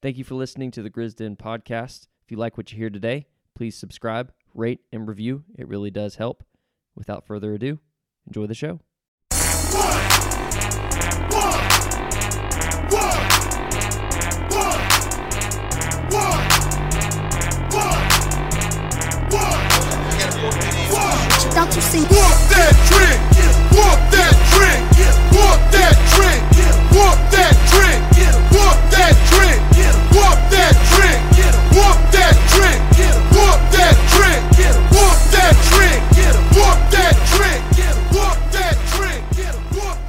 Thank you for listening to the Grizzden podcast. If you like what you hear today, please subscribe, rate, and review. It really does help. Without further ado, enjoy the show. Don't you see? Walk that drink,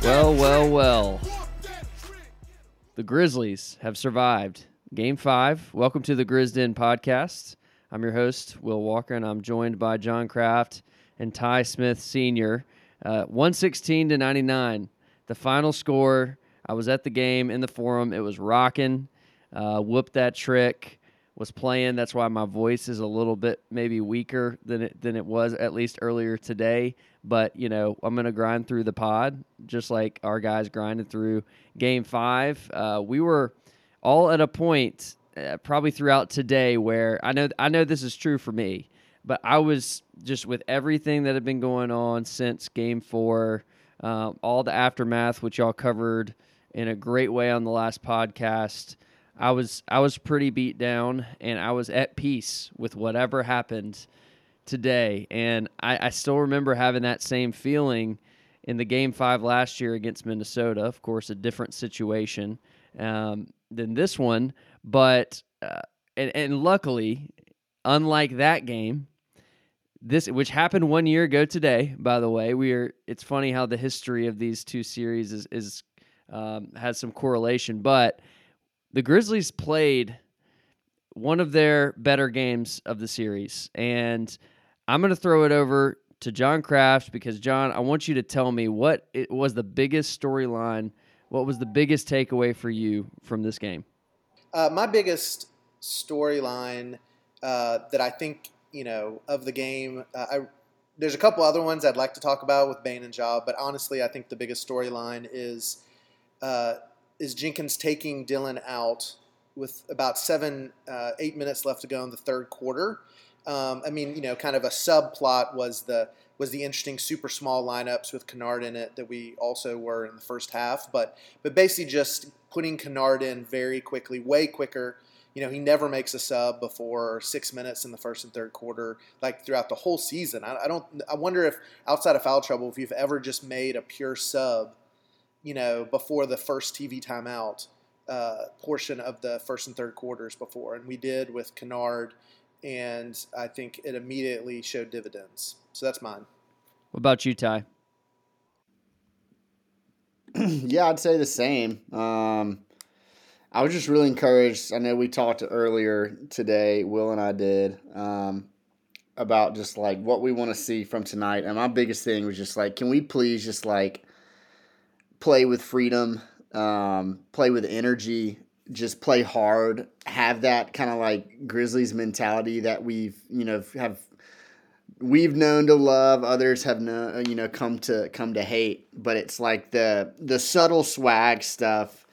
Well, well, well. The Grizzlies have survived Game 5. Welcome to the Grizzden podcast. I'm your host, Will Walker, and I'm joined by John Kraft and Ty Smith Sr. Uh, 116 to 99. The final score. I was at the game in the forum. It was rocking. Uh, whooped that trick. Was playing. That's why my voice is a little bit maybe weaker than it than it was at least earlier today. But you know, I'm gonna grind through the pod just like our guys grinded through Game Five. Uh, we were all at a point uh, probably throughout today where I know I know this is true for me, but I was just with everything that had been going on since Game Four, um, all the aftermath which y'all covered in a great way on the last podcast. I was I was pretty beat down and I was at peace with whatever happened today. And I, I still remember having that same feeling in the game five last year against Minnesota. Of course, a different situation um, than this one, but uh, and, and luckily, unlike that game, this which happened one year ago today. By the way, we are. It's funny how the history of these two series is is um, has some correlation, but the Grizzlies played one of their better games of the series. And I'm going to throw it over to John Kraft because, John, I want you to tell me what it was the biggest storyline, what was the biggest takeaway for you from this game? Uh, my biggest storyline uh, that I think you know of the game, uh, I there's a couple other ones I'd like to talk about with Bane and Ja, but honestly, I think the biggest storyline is uh, is Jenkins taking Dillon out with about seven, uh, eight minutes left to go in the third quarter. Um, I mean, you know, kind of a subplot was the was the interesting super small lineups with Kennard in it that we also were in the first half, but but basically just putting Kennard in very quickly, way quicker. You know, he never makes a sub before six minutes in the first and third quarter, like throughout the whole season. I, I don't. I wonder if outside of foul trouble, if you've ever just made a pure sub, you know, before the first TV timeout uh, portion of the first and third quarters before, and we did with Kennard, and I think it immediately showed dividends. So that's mine. What about you, Ty? yeah, I'd say the same. Um, I was just really encouraged. I know we talked earlier today, Will and I did, um, about just like what we want to see from tonight. And my biggest thing was just like, can we please just like play with freedom, um, play with energy, just play hard, have that kind of like Grizzlies mentality that we've, you know, have we've known to love others have known you know come to come to hate but it's like the the subtle swag stuff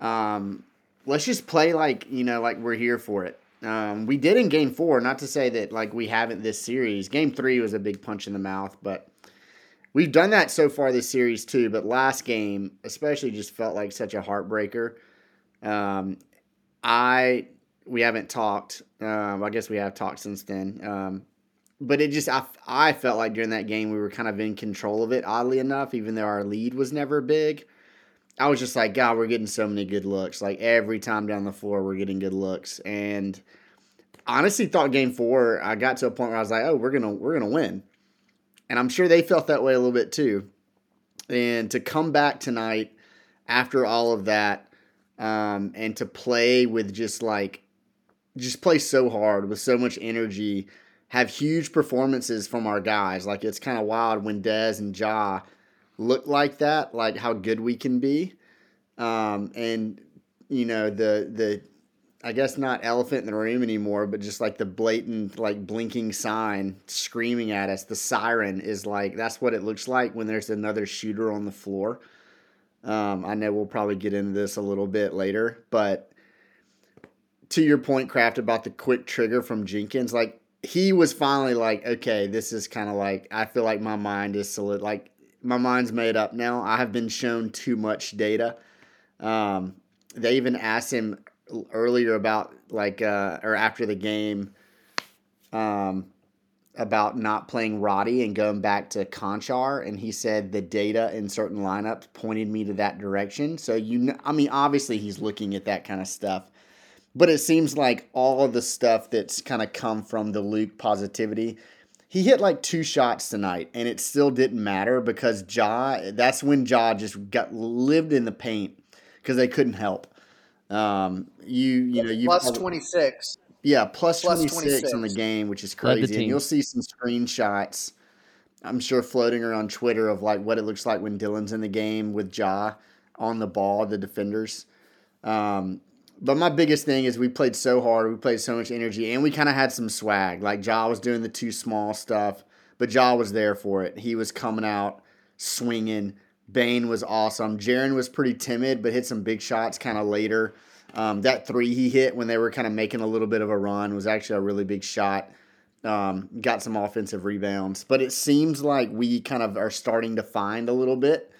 um let's just play like you know like we're here for it. Um we did in game four not to say that like we haven't this series. Game three was a big punch in the mouth but we've done that so far this series too. But last game especially just felt like such a heartbreaker. Um i we haven't talked. Um i guess we have talked since then. Um but it just I, I felt like during that game we were kind of in control of it oddly enough even though our lead was never big i was just like god we're getting so many good looks. Like every time down the floor we're getting good looks. And honestly thought game four i got to a point where i was like oh we're gonna we're gonna win. And i'm sure they felt that way a little bit too. And to come back tonight after all of that um, and to play with just like just play so hard with so much energy have huge performances from our guys. Like it's kind of wild when Dez and Ja look like that, like how good we can be. Um, and you know the the I guess not elephant in the room anymore, but just like the blatant like blinking sign screaming at us. The siren is like that's what it looks like when there's another shooter on the floor. Um, I know we'll probably get into this a little bit later, but to your point, Craft, about the quick trigger from Jenkins, like he was finally like, okay, this is kind of like I feel like my mind is solid. Like my mind's made up now. I have been shown too much data. Um, they even asked him earlier about like uh, or after the game um, about not playing Roddy and going back to Konchar, and he said the data in certain lineups pointed me to that direction. So you, know, I mean, obviously he's looking at that kind of stuff, but it seems like all of the stuff that's kind of come from the Luke positivity. He hit like two shots tonight, and it still didn't matter because Ja. That's when Ja just got lived in the paint because they couldn't help. Um, you you know you plus twenty six. Yeah, plus, plus 26, 26 on the game, which is crazy. And you'll see some screenshots, I'm sure, floating around Twitter of like what it looks like when Dillon's in the game with Ja on the ball, the defenders. Um, but my biggest thing is we played so hard, we played so much energy, and we kind of had some swag. Like Ja was doing the too small stuff, but Ja was there for it. He was coming out swinging. Bane was awesome. Jaren was pretty timid, but hit some big shots kind of later. Um, that three he hit when they were kind of making a little bit of a run was actually a really big shot. Um, got some offensive rebounds, but it seems like we kind of are starting to find a little bit.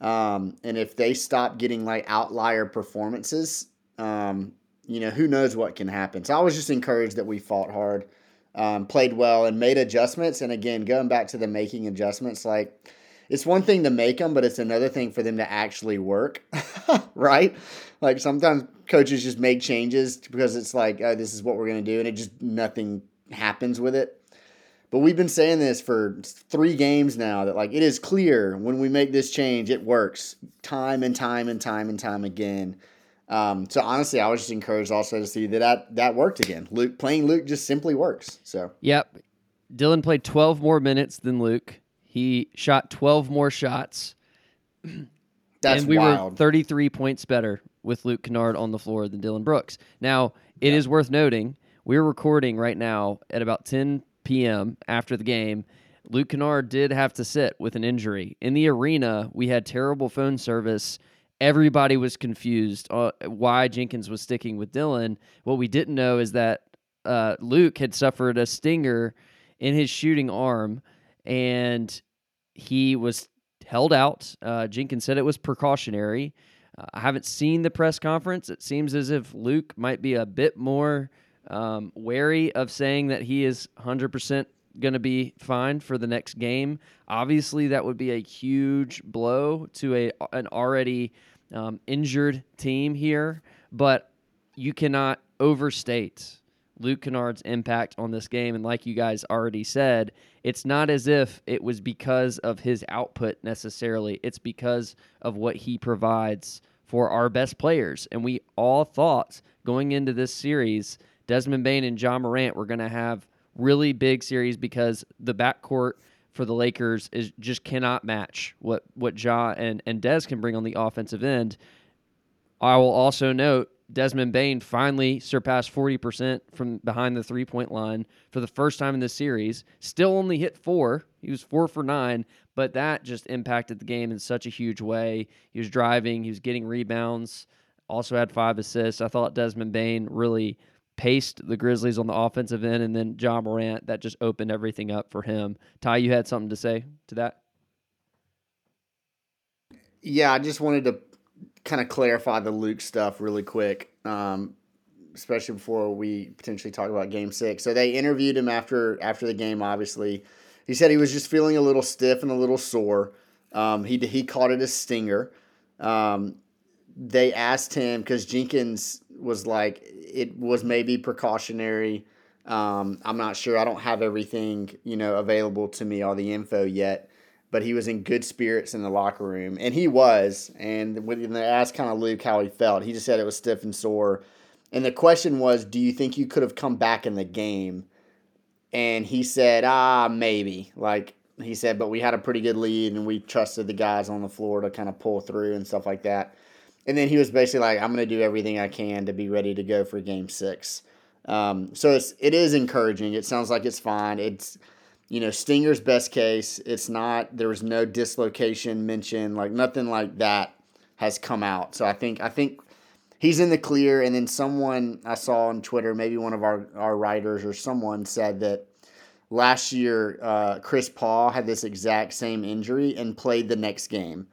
Um, and if they stop getting like outlier performances, um, you know, who knows what can happen. So I was just encouraged that we fought hard, um, played well, and made adjustments. And again, going back to the making adjustments, like it's one thing to make them, but it's another thing for them to actually work, right? Like sometimes coaches just make changes because it's like, oh, this is what we're going to do, and it just nothing happens with it. But we've been saying this for three games now that like it is clear when we make this change, it works time and time and time and time again. Um, so honestly, I was just encouraged also to see that, that that worked again. Luke playing Luke just simply works. So yep, Dillon played 12 more minutes than Luke. He shot 12 more shots. That's and we wild. were 33 points better with Luke Kennard on the floor than Dillon Brooks. Now, it yeah. is worth noting we're recording right now at about 10 p.m. after the game. Luke Kennard did have to sit with an injury. In the arena, we had terrible phone service. Everybody was confused uh, why Jenkins was sticking with Dillon. What we didn't know is that uh, Luke had suffered a stinger in his shooting arm and he was held out. Uh, Jenkins said it was precautionary. Uh, I haven't seen the press conference. It seems as if Luke might be a bit more um, wary of saying that he is 100% going to be fine for the next game. Obviously, that would be a huge blow to a an already um, injured team here, but you cannot overstate Luke Kennard's impact on this game. And like you guys already said, it's not as if it was because of his output necessarily, it's because of what he provides for our best players. And we all thought going into this series, Desmond Bane and Ja Morant were going to have really big series because the backcourt for the Lakers is just cannot match what what Ja and and Des can bring on the offensive end. I will also note Desmond Bane finally surpassed 40% from behind the three point line for the first time in this series. Still only hit four. He was four for nine, but that just impacted the game in such a huge way. He was driving, he was getting rebounds, also had five assists. I thought Desmond Bane really paced the Grizzlies on the offensive end, and then Ja Morant, that just opened everything up for him. Ty, you had something to say to that? Yeah, I just wanted to kind of clarify the Luke stuff really quick, um, especially before we potentially talk about Game Six. So they interviewed him after after the game. Obviously, he said he was just feeling a little stiff and a little sore. Um, he he called it a stinger. Um, they asked him because Jenkins was like it was maybe precautionary. Um, I'm not sure. I don't have everything you know available to me, all the info yet but he was in good spirits in the locker room, and he was. And when they asked kind of Luke how he felt, he just said it was stiff and sore. And the question was, do you think you could have come back in the game? And he said, ah, maybe. Like he said, but we had a pretty good lead, and we trusted the guys on the floor to kind of pull through and stuff like that. And then he was basically like, I'm going to do everything I can to be ready to go for Game Six. Um, so it's it is encouraging. It sounds like it's fine. It's you know, Stinger's best case, it's not, there was no dislocation mentioned, like nothing like that has come out. So I think, I think he's in the clear. And then someone I saw on Twitter, maybe one of our, our writers or someone said that last year uh, Chris Paul had this exact same injury and played the next game.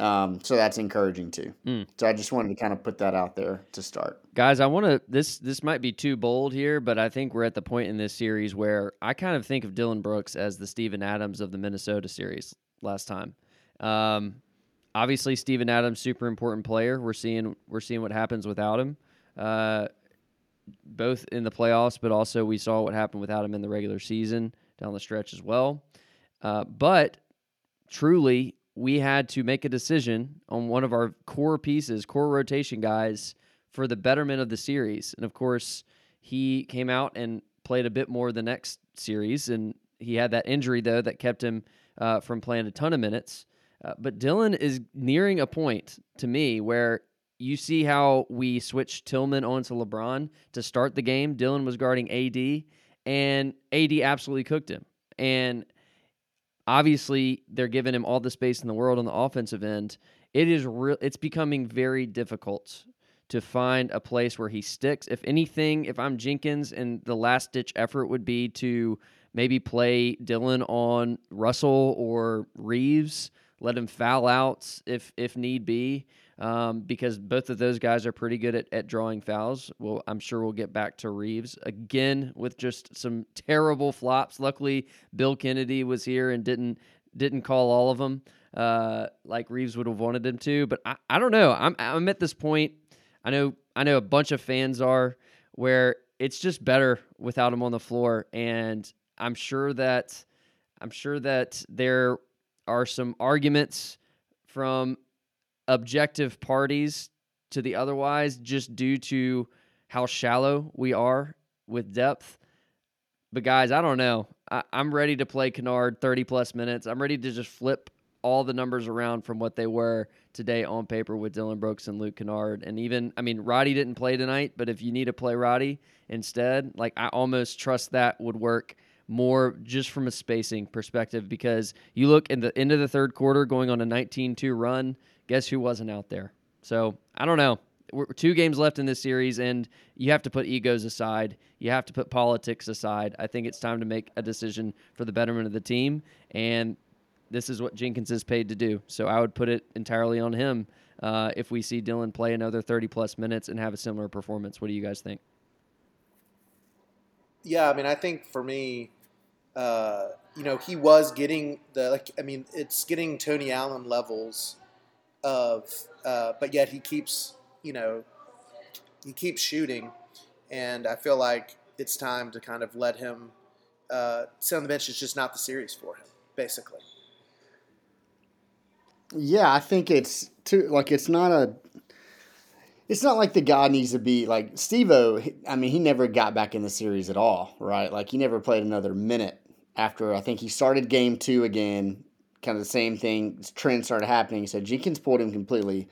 Um, so that's encouraging too. Mm. So I just wanted to kind of put that out there to start. Guys, I want to this this might be too bold here, but I think we're at the point in this series where I kind of think of Dillon Brooks as the Steven Adams of the Minnesota series last time. Um, obviously, Steven Adams super important player. We're seeing we're seeing what happens without him, uh, both in the playoffs, but also we saw what happened without him in the regular season down the stretch as well. Uh, but truly, we had to make a decision on one of our core pieces, core rotation guys for the betterment of the series. And of course, he came out and played a bit more the next series, and he had that injury though that kept him uh, from playing a ton of minutes. Uh, but Dillon is nearing a point to me where you see how we switched Tillman onto LeBron to start the game. Dillon was guarding AD, and AD absolutely cooked him. And obviously, they're giving him all the space in the world on the offensive end. It is real. It's becoming very difficult to find a place where he sticks. If anything, if I'm Jenkins and the last ditch effort would be to maybe play Dillon on Russell or Reaves, let him foul out if if need be, um, because both of those guys are pretty good at, at drawing fouls. Well, I'm sure we'll get back to Reaves again with just some terrible flops. Luckily, Bill Kennedy was here and didn't didn't call all of them uh, like Reaves would have wanted him to. But I, I don't know. I'm I'm at this point. I know I know a bunch of fans are where it's just better without him on the floor, and I'm sure that I'm sure that there are some arguments from objective parties to the otherwise just due to how shallow we are with depth. But guys, I don't know. I, am ready to play Kennard 30 plus minutes. I'm ready to just flip all the numbers around from what they were today on paper with Dillon Brooks and Luke Kennard. And even, I mean, Roddy didn't play tonight, but if you need to play Roddy instead, like I almost trust that would work more just from a spacing perspective because you look in the end of the third quarter going on a 19-2 run, guess who wasn't out there? So, I don't know. We're two games left in this series and you have to put egos aside. You have to put politics aside. I think it's time to make a decision for the betterment of the team and this is what Jenkins is paid to do. So, I would put it entirely on him. Uh, if we see Dillon play another 30 plus minutes and have a similar performance, what do you guys think? Yeah, I mean, I think for me, uh, you know, he was getting the like. I mean, it's getting Tony Allen levels of, uh, but yet he keeps, you know, he keeps shooting, and I feel like it's time to kind of let him uh, sit on the bench. It's just not the series for him, basically. Yeah, I think it's too like it's not a. It's not like the guy needs to be like Stevo. I mean, he never got back in the series at all, right? Like he never played another minute after I think he started game two again, kind of the same thing. Trend started happening. So Jenkins pulled him completely.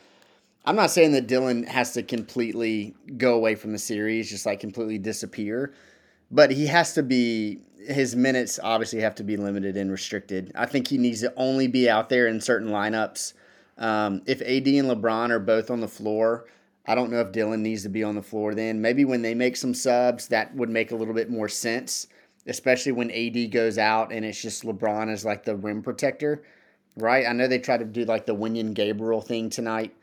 I'm not saying that Dillon has to completely go away from the series, just like completely disappear, but he has to be. His minutes obviously have to be limited and restricted. I think he needs to only be out there in certain lineups. Um, if AD and LeBron are both on the floor, I don't know if Dillon needs to be on the floor then. Maybe when they make some subs, that would make a little bit more sense especially when AD goes out and it's just LeBron as like the rim protector, right? I know they tried to do like the Wenyen Gabriel thing tonight,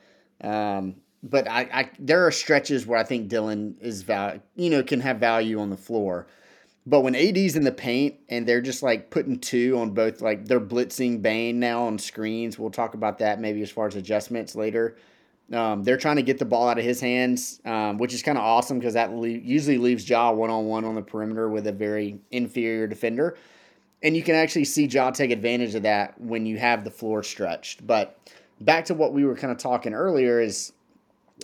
um, but I, I there are stretches where I think Dillon is val- you know can have value on the floor. But when AD's in the paint and they're just like putting two on both, like they're blitzing Bane now on screens. We'll talk about that maybe as far as adjustments later. Um, they're trying to get the ball out of his hands, um, which is kind of awesome because that le- usually leaves Ja one on one on the perimeter with a very inferior defender. And you can actually see Ja take advantage of that when you have the floor stretched. But back to what we were kind of talking earlier is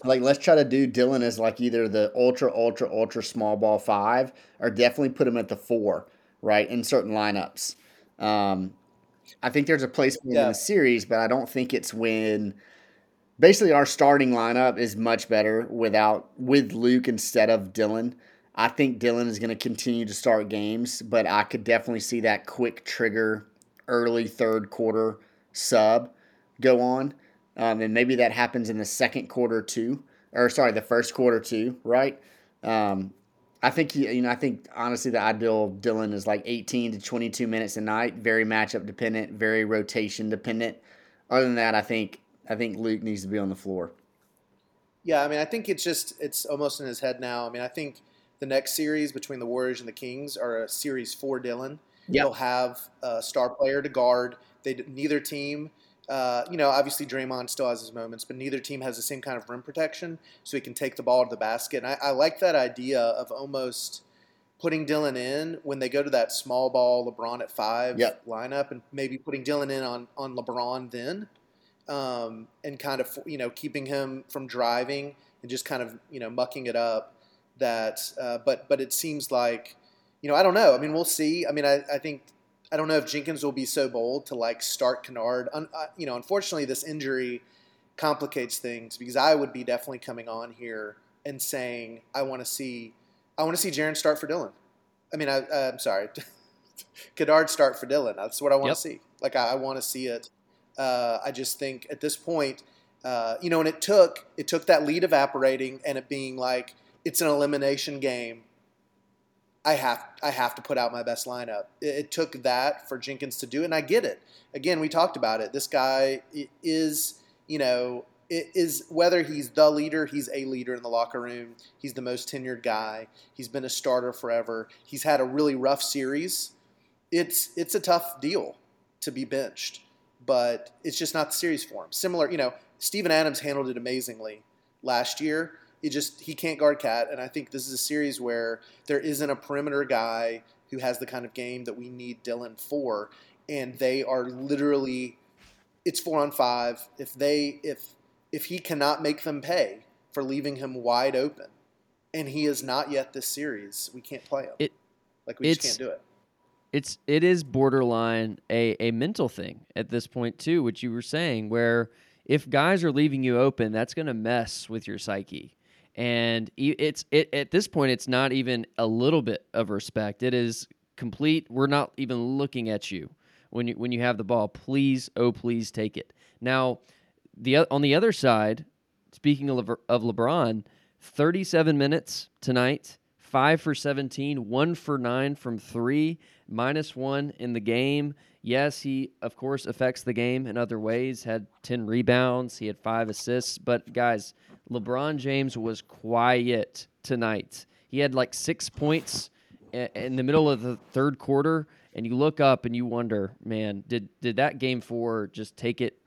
like, let's try to do Dillon as like either the ultra, ultra, ultra small ball five or definitely put him at the four, right, in certain lineups. Um, I think there's a place for him Yeah. in the series, but I don't think it's when basically our starting lineup is much better without with Luke instead of Dillon. I think Dillon is going to continue to start games, but I could definitely see that quick trigger early third quarter sub go on. Um, and maybe that happens in the second quarter too. or sorry, the first quarter too, right? Um, I think you, you know, I think honestly the ideal Dillon is like 18 to 22 minutes a night, very matchup dependent, very rotation dependent. Other than that, I think I think Luke needs to be on the floor. Yeah, I mean, I think it's just it's almost in his head now. I mean, I think the next series between the Warriors and the Kings are a series for Dillon. Yep. He'll have a star player to guard. They neither team, uh, you know, obviously Draymond still has his moments, but neither team has the same kind of rim protection, so he can take the ball to the basket. And I, I like that idea of almost putting Dillon in when they go to that small ball LeBron at five Yep. lineup, and maybe putting Dillon in on on LeBron then, um, and kind of you know keeping him from driving and just kind of you know mucking it up. That, uh, but but it seems like, you know, I don't know. I mean, we'll see. I mean, I, I think I don't know if Jenkins will be so bold to like start Kennard. Un, uh, you know, unfortunately, this injury complicates things because I would be definitely coming on here and saying I want to see I want to see Jaren start for Dillon. I mean, I, uh, I'm sorry, Kennard start for Dillon. That's what I want Yep. to see. Like I, I want to see it. Uh, I just think at this point, uh, you know, and it took it took that lead evaporating and it being like it's an elimination game. I have I have to put out my best lineup. It, it took that for Jenkins to do, it, and I get it. Again, we talked about it. This guy is, you know, is whether he's the leader, he's a leader in the locker room. He's the most tenured guy. He's been a starter forever. He's had a really rough series. It's it's a tough deal to be benched, but it's just not the series for him. Similar, you know, Steven Adams handled it amazingly last year. He just he can't guard Cat, and I think this is a series where there isn't a perimeter guy who has the kind of game that we need Dillon for, and they are literally it's four on five. If they if if he cannot make them pay for leaving him wide open, and he is not yet this series, we can't play him. It- like we just can't do it. It's it is borderline a, a mental thing at this point too which you were saying where if guys are leaving you open that's going to mess with your psyche. And it's it at this point it's not even a little bit of respect. It is complete we're not even looking at you when you when you have the ball. Please oh please take it. Now the on the other side speaking of, Lever- of LeBron 37 minutes tonight 5 for 17 1 for 9 from 3 minus 1 in the game. Yes he of course affects the game in other ways. Had 10 rebounds. He had 5 assists. But guys LeBron James was quiet tonight. He had like 6 points in the middle of the third quarter. And you look up and you wonder man did did that game 4 just take it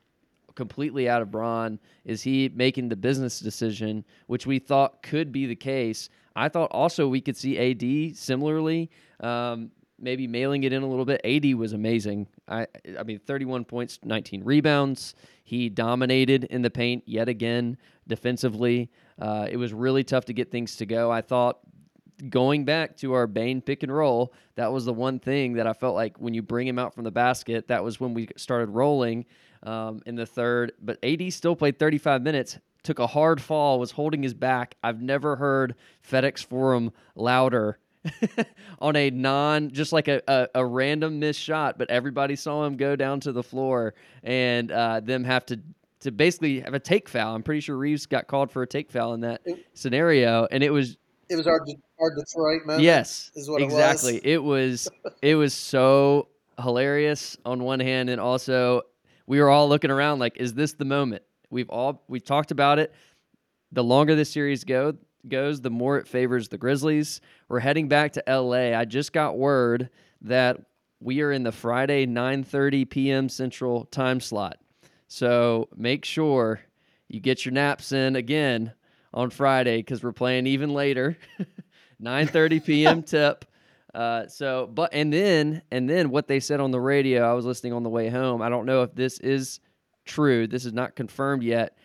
completely out of Bron? Is he making the business decision, which we thought could be the case? I thought also we could see AD similarly, um, maybe mailing it in a little bit. AD was amazing. I, I mean, 31 points, 19 rebounds. He dominated in the paint yet again defensively. Uh, it was really tough to get things to go. I thought going back to our Bane pick and roll, that was the one thing that I felt like when you bring him out from the basket, that was when we started rolling um, in the third. But AD still played 35 minutes, took a hard fall, was holding his back. I've never heard FedEx Forum louder. on a non, just like a, a, a random missed shot, but everybody saw him go down to the floor and uh, them have to to basically have a take foul. I'm pretty sure Reaves got called for a take foul in that It- scenario, and it was It was our our Detroit moment. Yes, is what it was. exactly. It was it was so hilarious on one hand, and also we were all looking around like, is this the moment? We've all we talked about it. The longer this series go goes, the more it favors the Grizzlies. We're heading back to LA. I just got word that we are in the Friday 9:30 p.m. Central time slot. So make sure you get your naps in again on Friday because we're playing even later. 9:30 p.m. tip. Uh, so, but and then and then what they said on the radio, I was listening on the way home. I don't know if this is true. This is not confirmed yet.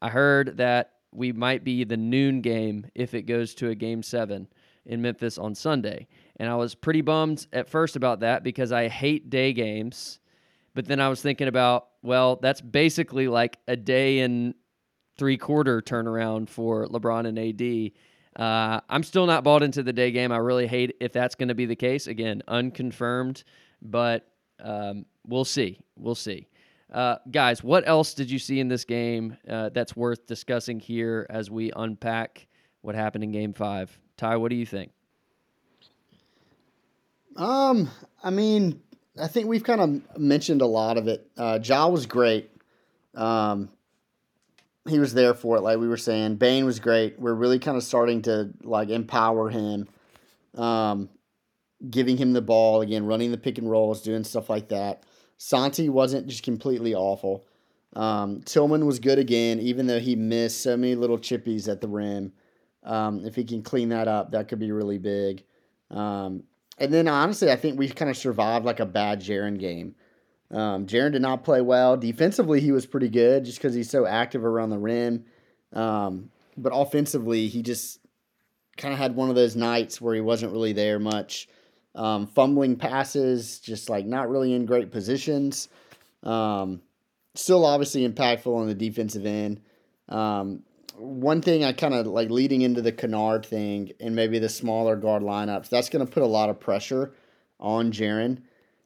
I heard that we might be the noon game if it goes to a game seven in Memphis on Sunday. And I was pretty bummed at first about that because I hate day games. But then I was thinking about, well, that's basically like a day and three quarter turnaround for LeBron and AD. Uh, I'm still not bought into the day game. I really hate if that's going to be the case. Again, unconfirmed, but um, we'll see. We'll see. Uh, guys, what else did you see in this game uh, that's worth discussing here as we unpack what happened in Game Five? Ty, what do you think? Um, I mean, I think we've kind of mentioned a lot of it. Uh, Ja was great. Um, he was there for it, like we were saying. Bane was great. We're really kind of starting to like empower him, um, giving him the ball again, running the pick and rolls, doing stuff like that. Santi wasn't just completely awful. Um, Tillman was good again, even though he missed so many little chippies at the rim. Um, if he can clean that up, that could be really big. Um, and then honestly, I think we kind of survived like a bad Jaren game. Um, Jaren did not play well. Defensively, he was pretty good just because he's so active around the rim. Um, but offensively, he just kind of had one of those nights where he wasn't really there much um, fumbling passes, just like not really in great positions. Um, still obviously impactful on the defensive end. Um, one thing I kind of like leading into the Kennard thing and maybe the smaller guard lineups, that's going to put a lot of pressure on Jaren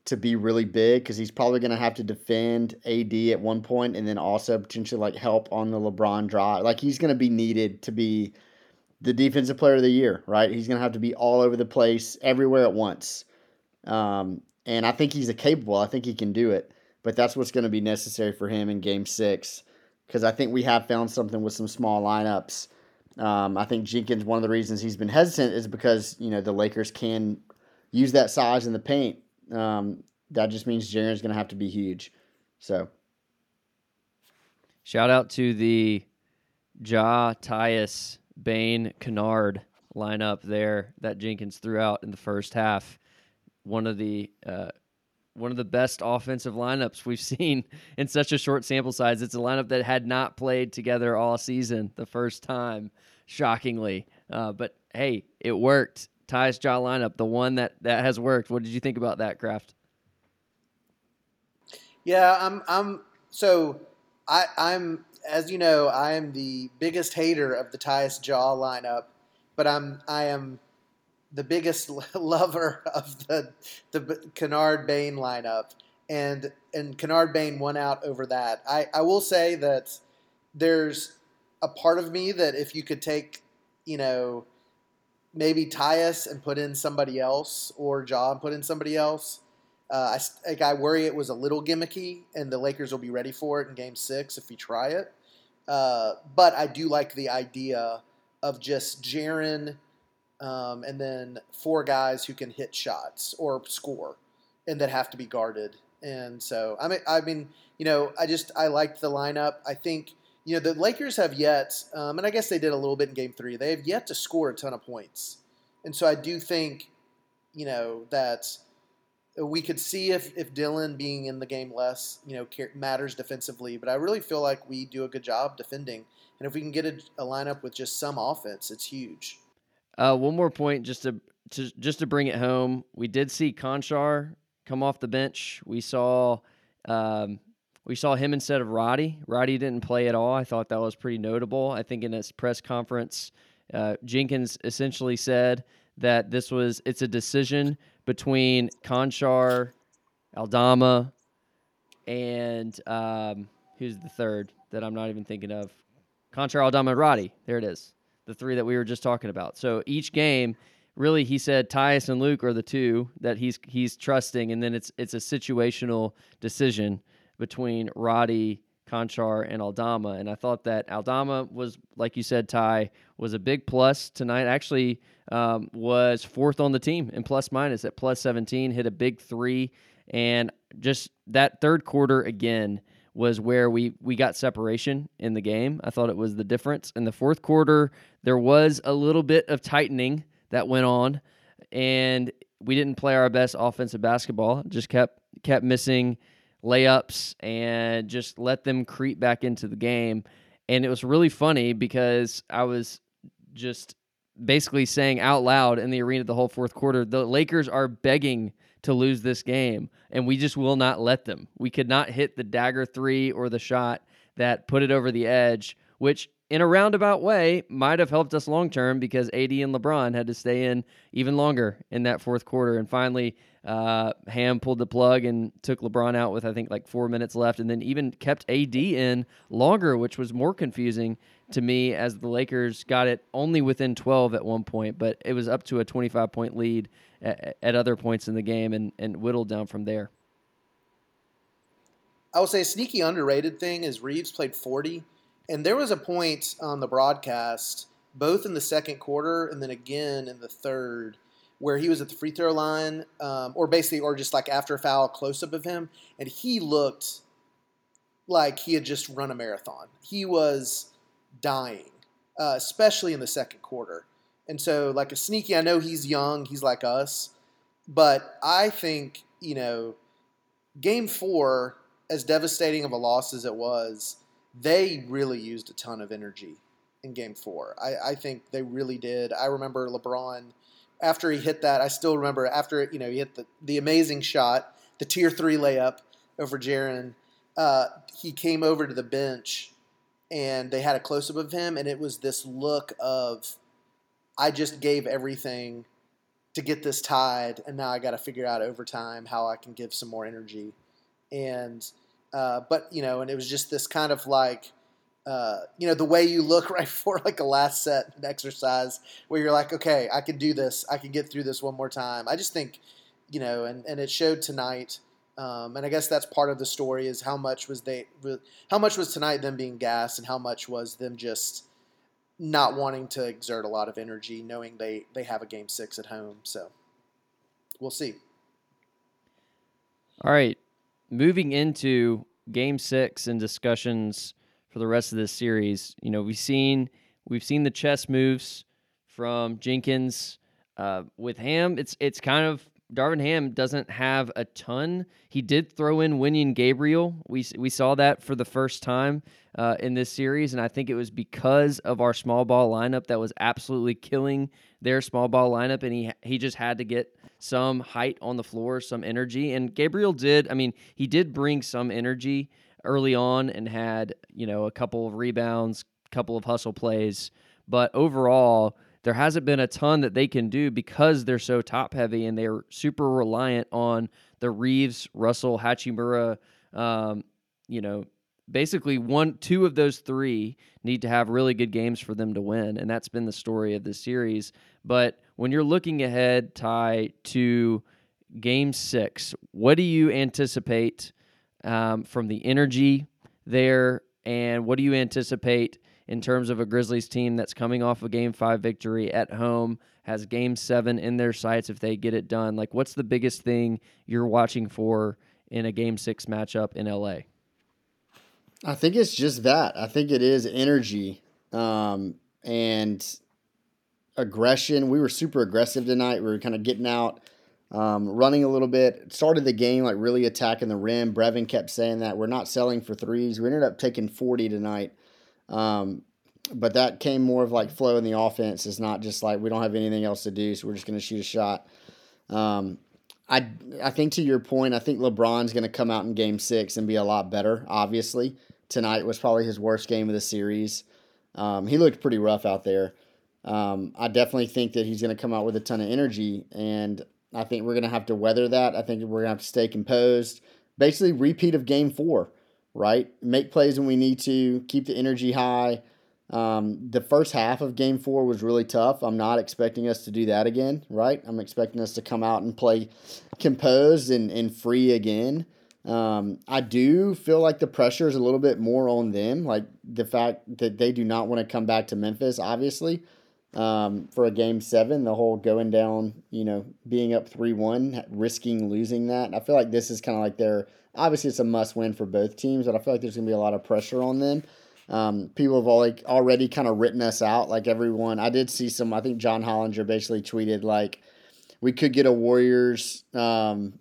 to be really big because he's probably going to have to defend AD at one point and then also potentially like help on the LeBron drive. Like he's going to be needed to be the defensive player of the year, right? He's going to have to be all over the place, everywhere at once. Um, and I think he's a capable. I think he can do it. But that's what's going to be necessary for him in Game Six, because I think we have found something with some small lineups. Um, I think Jenkins. One of the reasons he's been hesitant is because you know the Lakers can use that size in the paint. Um, that just means Jaren's going to have to be huge. So, shout out to the Ja Tyus Bane Kennard lineup there that Jenkins threw out in the first half. One of the uh, one of the best offensive lineups we've seen in such a short sample size. It's a lineup that had not played together all season the first time, shockingly. Uh, but hey, it worked. Tyus Ja lineup, the one that that has worked. What did you think about that, Kraft? Yeah, I'm. I'm so. I, I'm as you know, I am the biggest hater of the Tyus Ja lineup, but I'm I am the biggest lover of the the Kennard Bane lineup, and and Kennard Bane won out over that. I I will say that there's a part of me that if you could take, you know, maybe Tyus and put in somebody else, or Ja and put in somebody else. Uh, I, like, I worry it was a little gimmicky, and the Lakers will be ready for it in Game Six if we try it. Uh, but I do like the idea of just Jaren um, and then four guys who can hit shots or score and that have to be guarded. And so I mean, I mean, you know, I just I liked the lineup. I think you know the Lakers have yet, um, and I guess they did a little bit in Game Three. They have yet to score a ton of points, and so I do think, you know, that we could see if, if Dillon being in the game less, you know, matters defensively. But I really feel like we do a good job defending, and if we can get a, a lineup with just some offense, it's huge. Uh, one more point, just to, to just to bring it home, we did see Konchar come off the bench. We saw um, we saw him instead of Roddy. Roddy didn't play at all. I thought that was pretty notable. I think in his press conference, uh, Jenkins essentially said that this was it's a decision between Konchar, Aldama, and um, who's the third that I'm not even thinking of? Konchar, Aldama, and Roddy. There it is. The three that we were just talking about. So each game, really, he said Tyus and Luke are the two that he's he's trusting, and then it's it's a situational decision between Roddy, Konchar, and Aldama. And I thought that Aldama was, like you said, Ty, was a big plus tonight. Actually, um, was fourth on the team in plus minus at plus 17, hit a big three. And just that third quarter again was where we, we got separation in the game. I thought it was the difference. In the fourth quarter, there was a little bit of tightening that went on, and we didn't play our best offensive basketball. Just kept kept missing layups and just let them creep back into the game. And it was really funny because I was just basically saying out loud in the arena the whole fourth quarter, the Lakers are begging to lose this game, and we just will not let them. We could not hit the dagger three or the shot that put it over the edge, which in a roundabout way, might have helped us long term because AD and LeBron had to stay in even longer in that fourth quarter. And finally, uh, Ham pulled the plug and took LeBron out with, I think, like four minutes left, and then even kept AD in longer, which was more confusing to me as the Lakers got it only within 12 at one point, but it was up to a 25 point lead at, at other points in the game and, and whittled down from there. I will say a sneaky underrated thing is Reaves played 40, and there was a point on the broadcast, both in the second quarter and then again in the third, where he was at the free throw line, um, or basically, or just like after a foul, close up of him, and he looked like he had just run a marathon. He was dying, uh, especially in the second quarter. And so, like a sneaky, I know he's young, he's like us, but I think, you know, game four, as devastating of a loss as it was, they really used a ton of energy in game four. I, I think they really did. I remember LeBron, after he hit that, I still remember after, you know, he hit the, the amazing shot, the tier three layup over Jaren. Uh, he came over to the bench and they had a close up of him, and it was this look of, I just gave everything to get this tied, and now I got to figure out overtime how I can give some more energy. And, uh, but you know, and it was just this kind of like, uh, you know, the way you look right before like a last set an exercise where you're like, okay, I can do this, I can get through this one more time. I just think, you know, and and it showed tonight. Um, and I guess that's part of the story is how much was they, how much was tonight them being gassed, and how much was them just not wanting to exert a lot of energy, knowing they they have a game six at home. So we'll see. All right, moving into game six and discussions for the rest of this series. You know, we've seen we've seen the chess moves from Jenkins. Uh, with Ham, it's it's kind of Darvin Ham doesn't have a ton. He did throw in Wenyen Gabriel. We we saw that for the first time uh, in this series, and I think it was because of our small ball lineup that was absolutely killing their small ball lineup, and he he just had to get some height on the floor, some energy, and Gabriel did. I mean, he did bring some energy early on and had you know a couple of rebounds, couple of hustle plays, but overall there hasn't been a ton that they can do because they're so top heavy and they're super reliant on the Reaves, Russell, Hachimura. Um, you know, basically one, two of those three need to have really good games for them to win, and that's been the story of this series. But when you're looking ahead, Ty, to Game Six, what do you anticipate um, from the energy there, and what do you anticipate? in terms of a Grizzlies team that's coming off a game five victory at home, has game seven in their sights if they get it done. Like, what's the biggest thing you're watching for in a game six matchup in LA? I think it's just that. I think it is energy um, and aggression. We were super aggressive tonight. We were kind of getting out. Um, running a little bit. Started the game like really attacking the rim. Brevin kept saying that we're not selling for threes. We ended up taking 40 tonight. Um, but that came more of like flow in the offense. It's not just like we don't have anything else to do, so we're just going to shoot a shot. Um, I I think to your point, I think LeBron's going to come out in Game Six and be a lot better. Obviously, tonight was probably his worst game of the series. Um, he looked pretty rough out there. Um, I definitely think that he's going to come out with a ton of energy, and I think we're going to have to weather that. I think we're going to have to stay composed. Basically, repeat of Game Four right? Make plays when we need to, keep the energy high. Um, the first half of game four was really tough. I'm not expecting us to do that again, right? I'm expecting us to come out and play composed and, and free again. Um, I do feel like the pressure is a little bit more on them, like the fact that they do not want to come back to Memphis, obviously, um, for a game seven, the whole going down, you know, being up 3 1, risking losing that. I feel like this is kind of like their obviously it's a must win for both teams, but I feel like there's going to be a lot of pressure on them. Um, people have like already kind of written us out. Like everyone, I did see some. I think John Hollinger basically tweeted like, "We could get a Warriors um,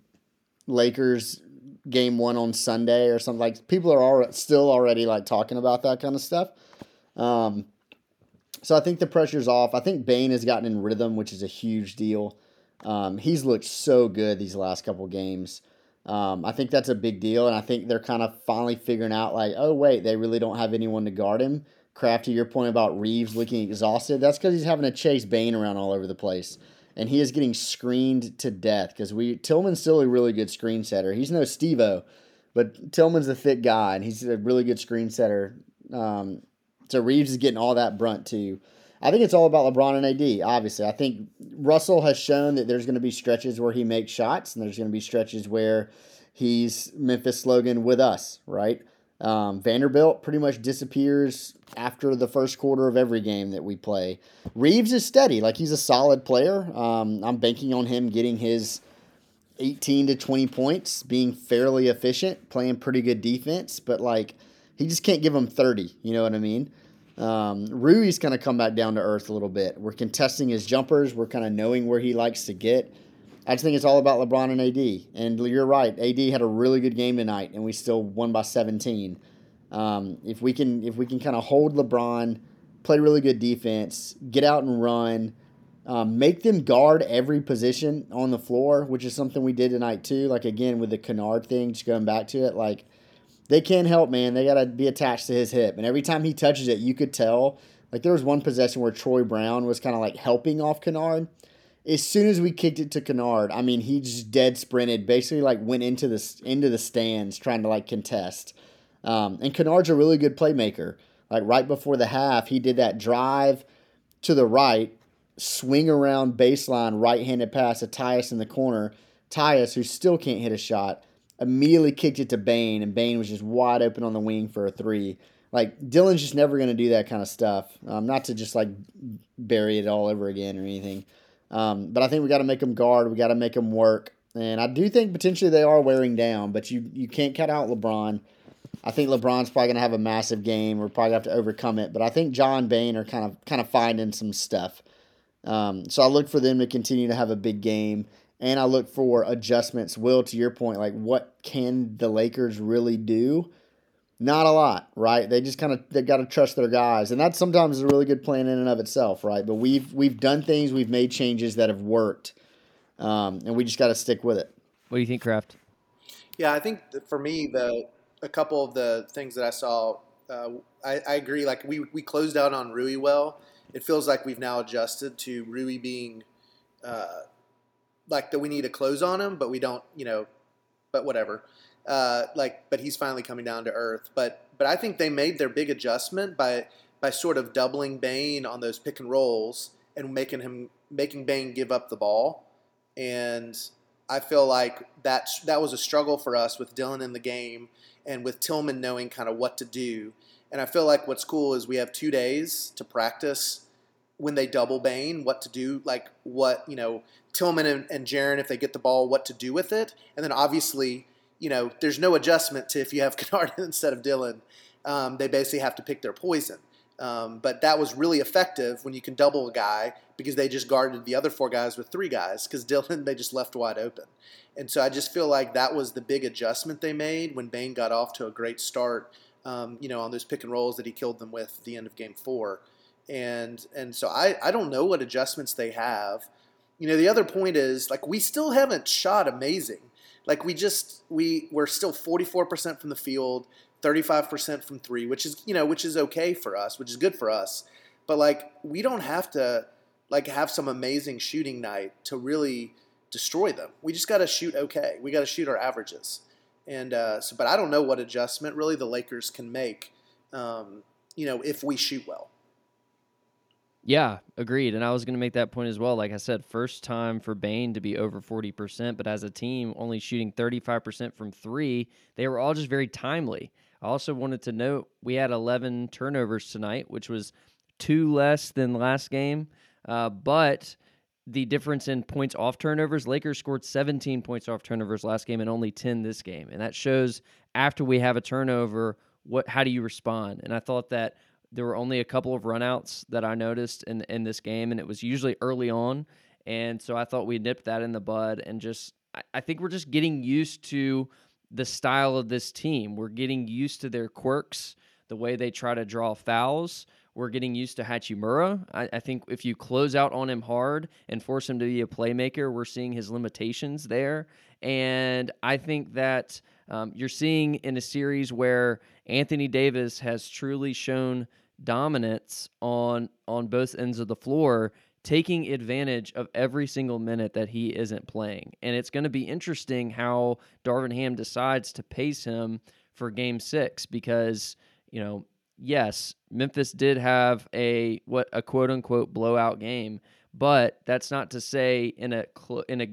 Lakers game one on Sunday or something." Like people are all, still already like talking about that kind of stuff. Um, so I think the pressure's off. I think Bane has gotten in rhythm, which is a huge deal. Um, he's looked so good these last couple games. Um, I think that's a big deal, and I think they're kind of finally figuring out like, oh wait, they really don't have anyone to guard him Craft, to your point about Reaves looking exhausted, that's because he's having to chase Bane around all over the place. And he is getting screened to death because we Tillman's still a really good screen setter. He's no Stevo, but Tillman's a thick guy and he's a really good screen setter. Um, so Reaves is getting all that brunt too. I think it's all about LeBron and AD, obviously. I think Russell has shown that there's going to be stretches where he makes shots and there's going to be stretches where he's Memphis slogan with us, right? Um, Vanderbilt pretty much disappears after the first quarter of every game that we play. Reaves is steady, like he's a solid player. Um, I'm banking on him getting his 18 to 20 points, being fairly efficient, playing pretty good defense, but like he just can't give him 30. You know what I mean? Um, Rui's kind of come back down to earth a little bit. We're contesting his jumpers. We're kind of knowing where he likes to get. I just think it's all about LeBron and AD. And you're right. AD had a really good game tonight, and we still won by 17. Um, if we can, if we can kind of hold LeBron, play really good defense, get out and run, um, make them guard every position on the floor, which is something we did tonight too. Like again with the Kennard thing, just going back to it, like they can't help, man. They gotta be attached to his hip, and every time he touches it, you could tell. Like there was one possession where Troy Brown was kind of like helping off Kennard as soon as we kicked it to Kennard, I mean, he just dead sprinted, basically like went into the into the stands trying to like contest. Um, and Kennard's a really good playmaker. Like right before the half, he did that drive to the right, swing around baseline, right-handed pass to Tyus in the corner. Tyus, who still can't hit a shot, immediately kicked it to Bane, and Bane was just wide open on the wing for a three. Like Dillon's just never going to do that kind of stuff. Um, not to just like bury it all over again or anything. Um, but I think we got to make them guard. We got to make them work. And I do think potentially they are wearing down, but you you can't cut out LeBron. I think LeBron's probably going to have a massive game. We're probably going to have to overcome it. But I think John Bane are kind of kind of finding some stuff. Um, so I look for them to continue to have a big game, and I look for adjustments. Will, to your point, like what can the Lakers really do? Not a lot, right? They just kind of they got to trust their guys, and that sometimes is a really good plan in and of itself, right? But we've we've done things, we've made changes that have worked, um, and we just got to stick with it. What do you think, Craft? Yeah, I think that for me, the a couple of the things that I saw, uh, I, I agree. Like we we closed out on Rui well. It feels like we've now adjusted to Rui being, uh, like that we need to close on him, but we don't, you know, but whatever. Uh, like, but he's finally coming down to earth. But but I think they made their big adjustment by by sort of doubling Bane on those pick and rolls and making him making Bane give up the ball. And I feel like that that was a struggle for us with Dillon in the game and with Tillman knowing kind of what to do. And I feel like what's cool is we have two days to practice when they double Bane, what to do, like what, you know, Tillman and, and Jaren, if they get the ball, what to do with it. And then obviously you know, there's no adjustment to if you have Kennard instead of Dillon. Um, they basically have to pick their poison. Um, but that was really effective when you can double a guy because they just guarded the other four guys with three guys because Dillon they just left wide open. And so I just feel like that was the big adjustment they made when Bane got off to a great start, um, you know, on those pick and rolls that he killed them with at the end of game four. And and so I, I don't know what adjustments they have. You know, the other point is like we still haven't shot amazing. Like we just we we're still 44% from the field, 35% from 3, which is, you know, which is okay for us, which is good for us. But like we don't have to like have some amazing shooting night to really destroy them. We just got to shoot okay. We got to shoot our averages. And uh, so, but I don't know what adjustment really the Lakers can make, um, you know, if we shoot well. Yeah, agreed. And I was going to make that point as well. Like I said, first time for Bane to be over 40%, but as a team, only shooting 35% from three. They were all just very timely. I also wanted to note we had 11 turnovers tonight, which was two less than last game. Uh, but the difference in points off turnovers, Lakers scored 17 points off turnovers last game and only 10 this game. And that shows after we have a turnover, what how do you respond? And I thought that there were only a couple of runouts that I noticed in in this game, and it was usually early on. And so I thought we nipped that in the bud, and just I, I think we're just getting used to the style of this team. We're getting used to their quirks, the way they try to draw fouls. We're getting used to Hachimura. I, I, think if you close out on him hard and force him to be a playmaker, we're seeing his limitations there. And I think that um, you're seeing in a series where Anthony Davis has truly shown dominance on on both ends of the floor, taking advantage of every single minute that he isn't playing. And it's going to be interesting how Darvin Ham decides to pace him for game 6 because, you know, yes, Memphis did have a what a quote unquote blowout game, but that's not to say in a cl- in a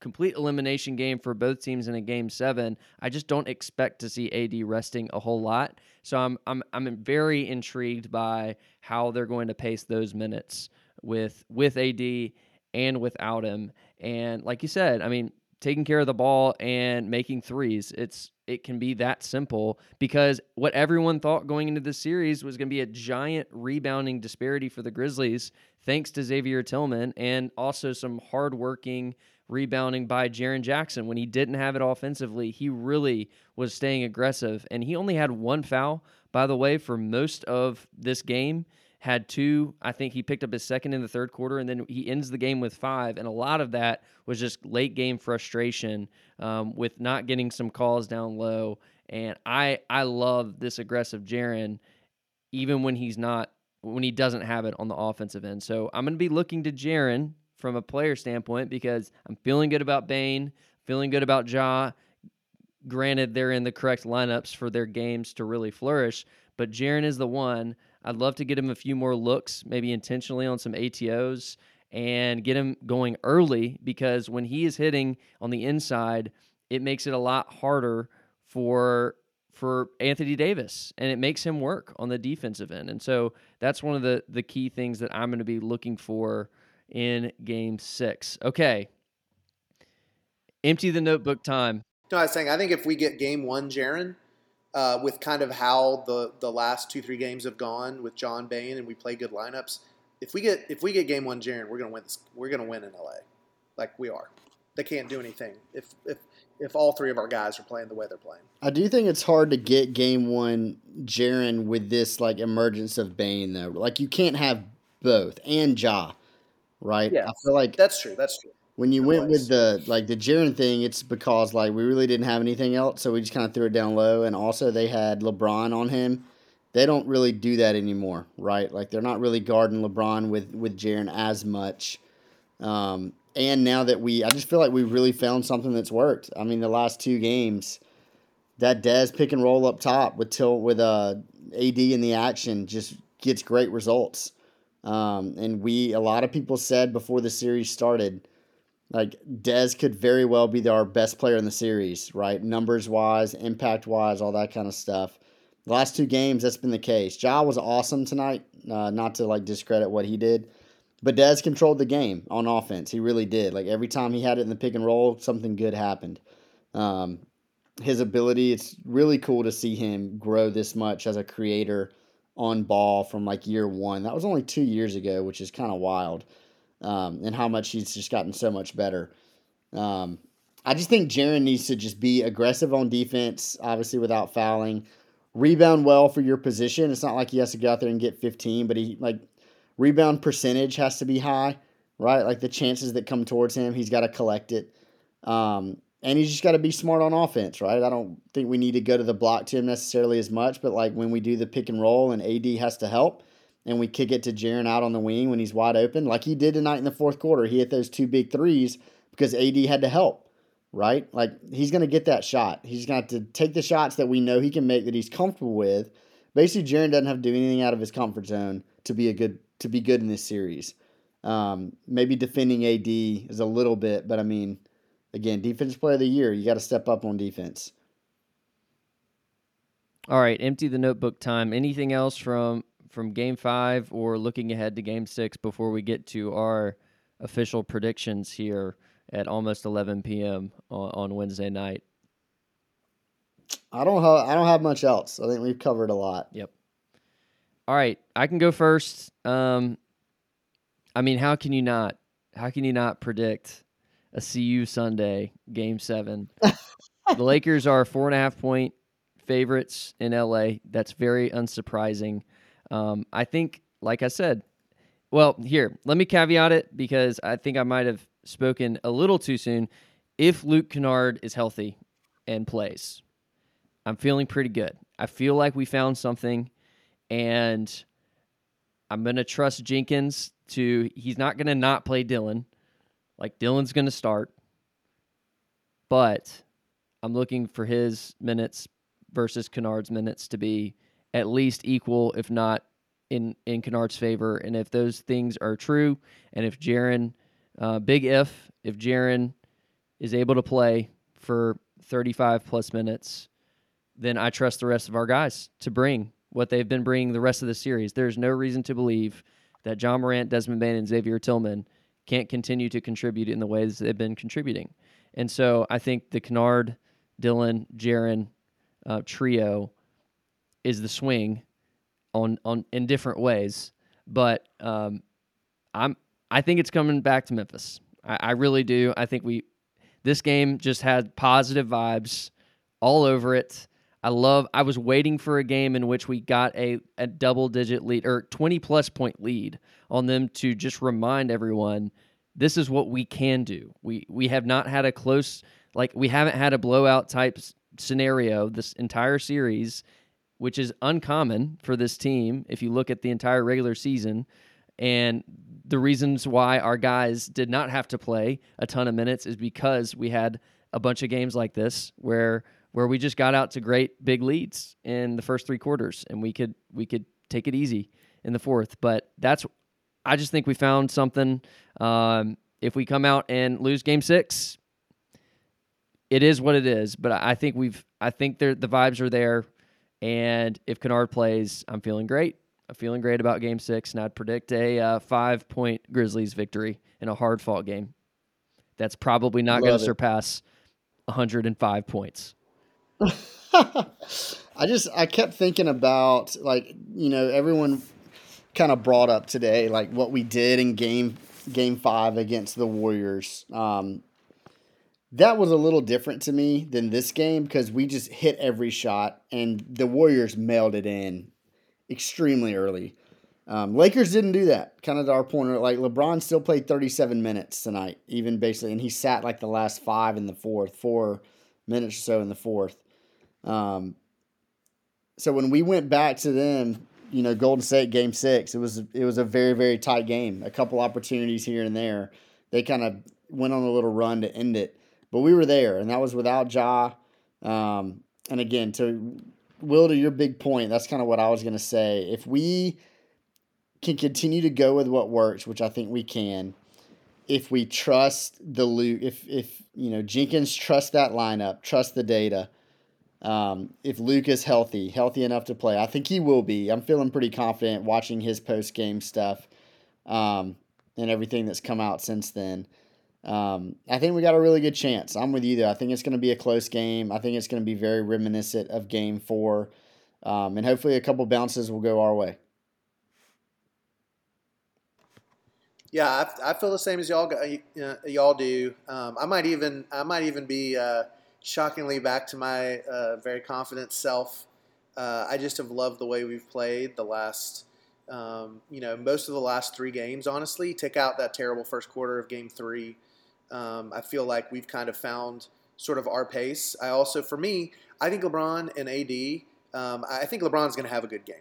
complete elimination game for both teams in a game 7, I just don't expect to see AD resting a whole lot. So I'm I'm I'm very intrigued by how they're going to pace those minutes with with AD and without him. And like you said, I mean, taking care of the ball and making threes. It's it can be that simple because what everyone thought going into this series was going to be a giant rebounding disparity for the Grizzlies, thanks to Xavier Tillman and also some hardworking rebounding by Jaren Jackson. When he didn't have it offensively, he really was staying aggressive, and he only had one foul, by the way, for most of this game had two. I think he picked up his second in the third quarter, and then he ends the game with five. And a lot of that was just late game frustration um, with not getting some calls down low. And I I love this aggressive Jaren, even when he's not when he doesn't have it on the offensive end. So I'm going to be looking to Jaren from a player standpoint because I'm feeling good about Bane, feeling good about Ja. Granted, they're in the correct lineups for their games to really flourish, but Jaren is the one I'd love to get him a few more looks, maybe intentionally on some ATOs and get him going early because when he is hitting on the inside, it makes it a lot harder for for Anthony Davis and it makes him work on the defensive end. And so that's one of the the key things that I'm going to be looking for in game 6. Okay. Empty the notebook time. No, I was saying I think if we get game one, Jaren, uh, with kind of how the the last two three games have gone with John Bane and we play good lineups. If we get if we get game one, Jaren, we're gonna win this. We're gonna win in LA, like we are. They can't do anything if if if all three of our guys are playing the way they're playing. I do think it's hard to get game one Jaren with this like emergence of Bane though. Like you can't have both and Ja, right? Yeah, I feel like that's true. That's true. when you went with the like the Jaren thing, it's because like we really didn't have anything else, so we just kind of threw it down low. And also they had LeBron on him. They don't really do that anymore, right? Like they're not really guarding LeBron with with Jaren as much. Um, and now that we, I just feel like we really found something that's worked. I mean, the last two games, that Dez pick and roll up top with Till with uh, AD in the action just gets great results. Um, and we, a lot of people said before the series started, like Dez could very well be our best player in the series, right? Numbers wise, impact wise, all that kind of stuff. The last two games, that's been the case. Ja was awesome tonight. Uh, not to like discredit what he did, but Dez controlled the game on offense. He really did. Like every time he had it in the pick and roll, something good happened. Um, his ability, it's really cool to see him grow this much as a creator on ball from like year one. That was only two years ago, which is kind of wild. Um, and how much he's just gotten so much better. Um, I just think Jaren needs to just be aggressive on defense, obviously without fouling. Rebound well for your position. It's not like he has to go out there and get 15, but he like rebound percentage has to be high, right? Like the chances that come towards him, he's got to collect it. Um, and he's just got to be smart on offense, right? I don't think we need to go to the block to him necessarily as much, but like when we do the pick and roll and AD has to help and we kick it to Jaren out on the wing when he's wide open, like he did tonight in the fourth quarter, he hit those two big threes because AD had to help, right? Like he's going to get that shot. He's going to take the shots that we know he can make that he's comfortable with. Basically, Jaren doesn't have to do anything out of his comfort zone to be a good to be good in this series. Um, maybe defending AD is a little bit, but I mean, again, defensive player of the year, you got to step up on defense. All right, empty the notebook time. Anything else from from game 5 or looking ahead to game 6 before we get to our official predictions here at almost 11 p.m. on, on Wednesday night? I don't have I don't have much else. I think we've covered a lot. Yep. All right, I can go first. Um, I mean, how can you not? How can you not predict a CU Sunday game seven? the Lakers are four and a half point favorites in LA. That's very unsurprising. Um, I think, like I said, well, here, let me caveat it because I think I might have spoken a little too soon. If Luke Kennard is healthy and plays, I'm feeling pretty good. I feel like we found something, and I'm gonna trust Jenkins to. He's not gonna not play Dillon. Like Dillon's gonna start, but I'm looking for his minutes versus Kennard's minutes to be at least equal, if not in in Kennard's favor. And if those things are true, and if Jaren, uh, big if, if Jaren is able to play for 35 plus minutes, then I trust the rest of our guys to bring what they've been bringing the rest of the series. There's no reason to believe that Ja Morant, Desmond Bane, and Xavier Tillman can't continue to contribute in the ways they've been contributing. And so I think the Kennard, Dillon, Jaren uh, trio is the swing on on in different ways. But um, I'm I think it's coming back to Memphis. I, I really do. I think we this game just had positive vibes all over it. I love I was waiting for a game in which we got a, a double digit lead or 20 plus point lead on them to just remind everyone this is what we can do. We we have not had a close like we haven't had a blowout type scenario this entire series, which is uncommon for this team if you look at the entire regular season. And the reasons why our guys did not have to play a ton of minutes is because we had a bunch of games like this where where we just got out to great big leads in the first three quarters and we could we could take it easy in the fourth. But that's I just think we found something. Um, if we come out and lose game six, it is what it is. But I think we've I think the vibes are there. And if Kennard plays, I'm feeling great. I'm feeling great about game six, and I'd predict a uh, five point Grizzlies victory in a hard fought game. That's probably not going to surpass 105 points. I just I kept thinking about like you know everyone kind of brought up today like what we did in game game five against the Warriors. Um, that was a little different to me than this game because we just hit every shot and the Warriors mailed it in extremely early. Um, Lakers didn't do that. Kind of our point. Like LeBron still played 37 minutes tonight, even basically, and he sat like the last five in the fourth, four minutes or so in the fourth. Um, so when we went back to them, you know, Golden State game six, it was it was a very very tight game. A couple opportunities here and there. They kind of went on a little run to end it, but we were there, and that was without Ja. Um, and again, to Will, to your big point, that's kind of what I was going to say. If we can continue to go with what works, which I think we can, if we trust the Luke, if if you know Jenkins trust that lineup, trust the data. Um, if Luke is healthy, healthy enough to play, I think he will be. I'm feeling pretty confident watching his post game stuff um, and everything that's come out since then. Um, I think we got a really good chance. I'm with you though. I think it's going to be a close game. I think it's going to be very reminiscent of Game Four, um, and hopefully a couple bounces will go our way. Yeah, I, I feel the same as y'all y'all do. Um, I might even I might even be uh, shockingly back to my uh, very confident self. Uh, I just have loved the way we've played the last, um, you know, most of the last three games. Honestly, take out that terrible first quarter of Game Three. Um, I feel like we've kind of found sort of our pace. I also, for me, I think LeBron and AD. Um, I think LeBron's going to have a good game.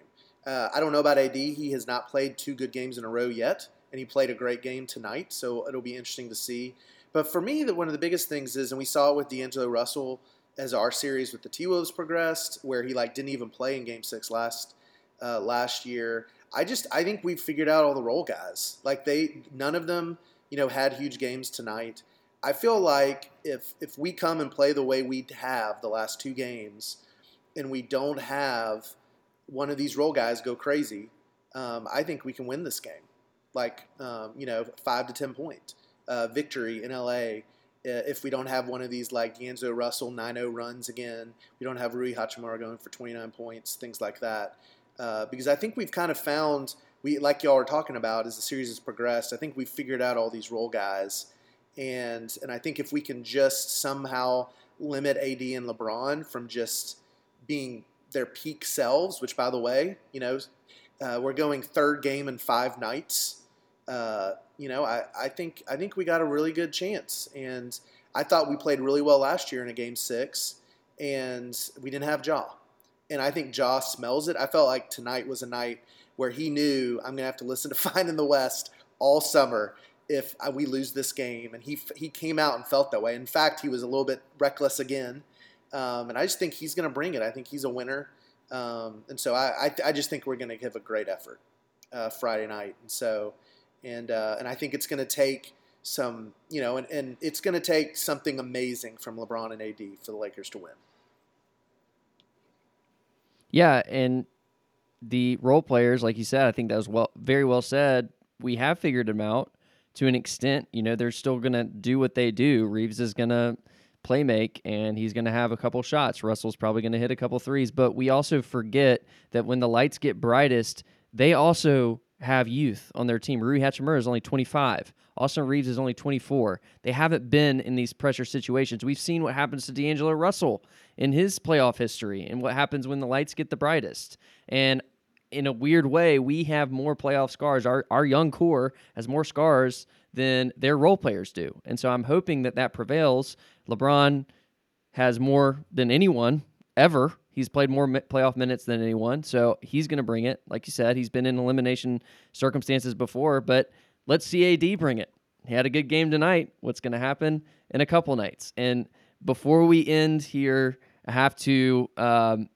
Uh, I don't know about AD. He has not played two good games in a row yet, and he played a great game tonight. So it'll be interesting to see. But for me, that one of the biggest things is, and we saw it with D'Angelo Russell as our series with the T Wolves progressed, where he like didn't even play in Game Six last uh, last year. I just I think we've figured out all the role guys. Like they, none of them you know, had huge games tonight. I feel like if if we come and play the way we have the last two games, and we don't have one of these role guys go crazy, um, I think we can win this game. Like um, you know, five to ten point uh, victory in LA. Uh, if we don't have one of these like D'Angelo Russell 9-0 runs again, we don't have Rui Hachimura going for 29 points, things like that. Uh, because I think we've kind of found – we like y'all are talking about as the series has progressed. I think we've figured out all these role guys, and and I think if we can just somehow limit AD and LeBron from just being their peak selves, which by the way, you know, uh, we're going third game in five nights. Uh, you know, I, I think I think we got a really good chance, and I thought we played really well last year in a game six, and we didn't have Ja, and I think Ja smells it. I felt like tonight was a night where he knew I'm to have to listen to Find in the West all summer if we lose this game. And he, he came out and felt that way. In fact, he was a little bit reckless again. Um, and I just think he's to bring it. I think he's a winner. Um, and so I, I, I, just think we're to give a great effort uh, Friday night. And so, and, uh, and I think it's going to take some, you know, and, and it's going to take something amazing from LeBron and AD for the Lakers to win. Yeah, and the role players, like you said, I think that was well, very well said. We have figured them out to an extent. You know, they're still going to do what they do. Reaves is going to play make and he's going to have a couple shots. Russell's probably going to hit a couple threes, but we also forget that when the lights get brightest, they also have youth on their team. Rui Hachimura is only 25. Austin Reaves is only 24. They haven't been in these pressure situations. We've seen what happens to D'Angelo Russell in his playoff history and what happens when the lights get the brightest. And in a weird way, we have more playoff scars. Our, our young core has more scars than their role players do. And so I'm hoping that that prevails. LeBron has more than anyone ever. He's played more playoff minutes than anyone. So he's going to bring it. Like you said, he's been in elimination circumstances before, but let's see AD bring it. He had a good game tonight. What's going to happen in a couple nights? And before we end here, I have to um,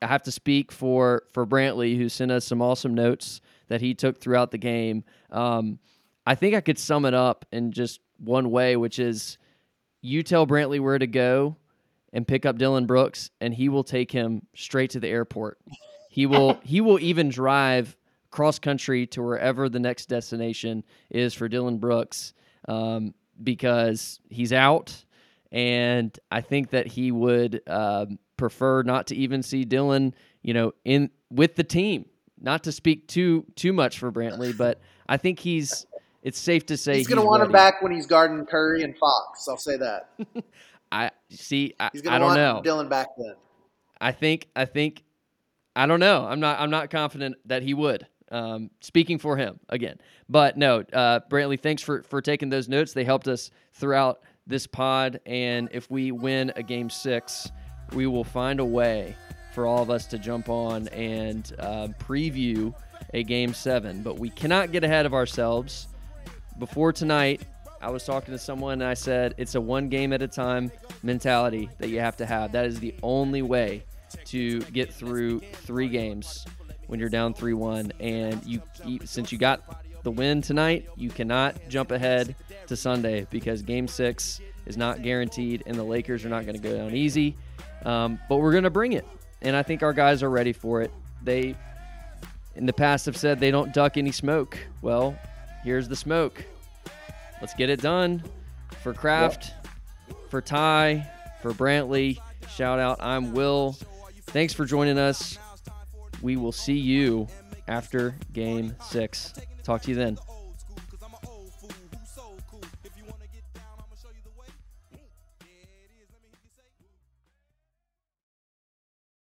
I have to speak for for Brantley, who sent us some awesome notes that he took throughout the game. Um, I think I could sum it up in just one way, which is you tell Brantley where to go and pick up Dillon Brooks, and he will take him straight to the airport. He will he will even drive cross country to wherever the next destination is for Dillon Brooks um, because he's out, and I think that he would um, prefer not to even see Dillon, you know, in with the team. Not to speak too too much for Brantley, but I think he's it's safe to say he's going to want ready. him back when he's guarding Curry and Fox. I'll say that. I see. I, to want know. Dillon back then. I think. I think. I don't know. I'm not. I'm not confident that he would. Um, speaking for him again, but no, uh, Brantley, thanks for for taking those notes. They helped us throughout this pod, and if we win a game six, we will find a way for all of us to jump on and uh, preview a game seven. But we cannot get ahead of ourselves before tonight, I was talking to someone and I said it's a one game at a time mentality that you have to have. That is the only way to get through three games when you're down 3 1. And you, since you got the win tonight, you cannot jump ahead to Sunday because game six is not guaranteed and the Lakers are not going to go down easy. Um, but we're going to bring it. And I think our guys are ready for it. They, in the past, have said they don't duck any smoke. Well, here's the smoke. Let's get it done. For Craft, yep. for Ty, for Brantley, shout out. I'm Will. Thanks for joining us. We will see you after game six. Talk to you then.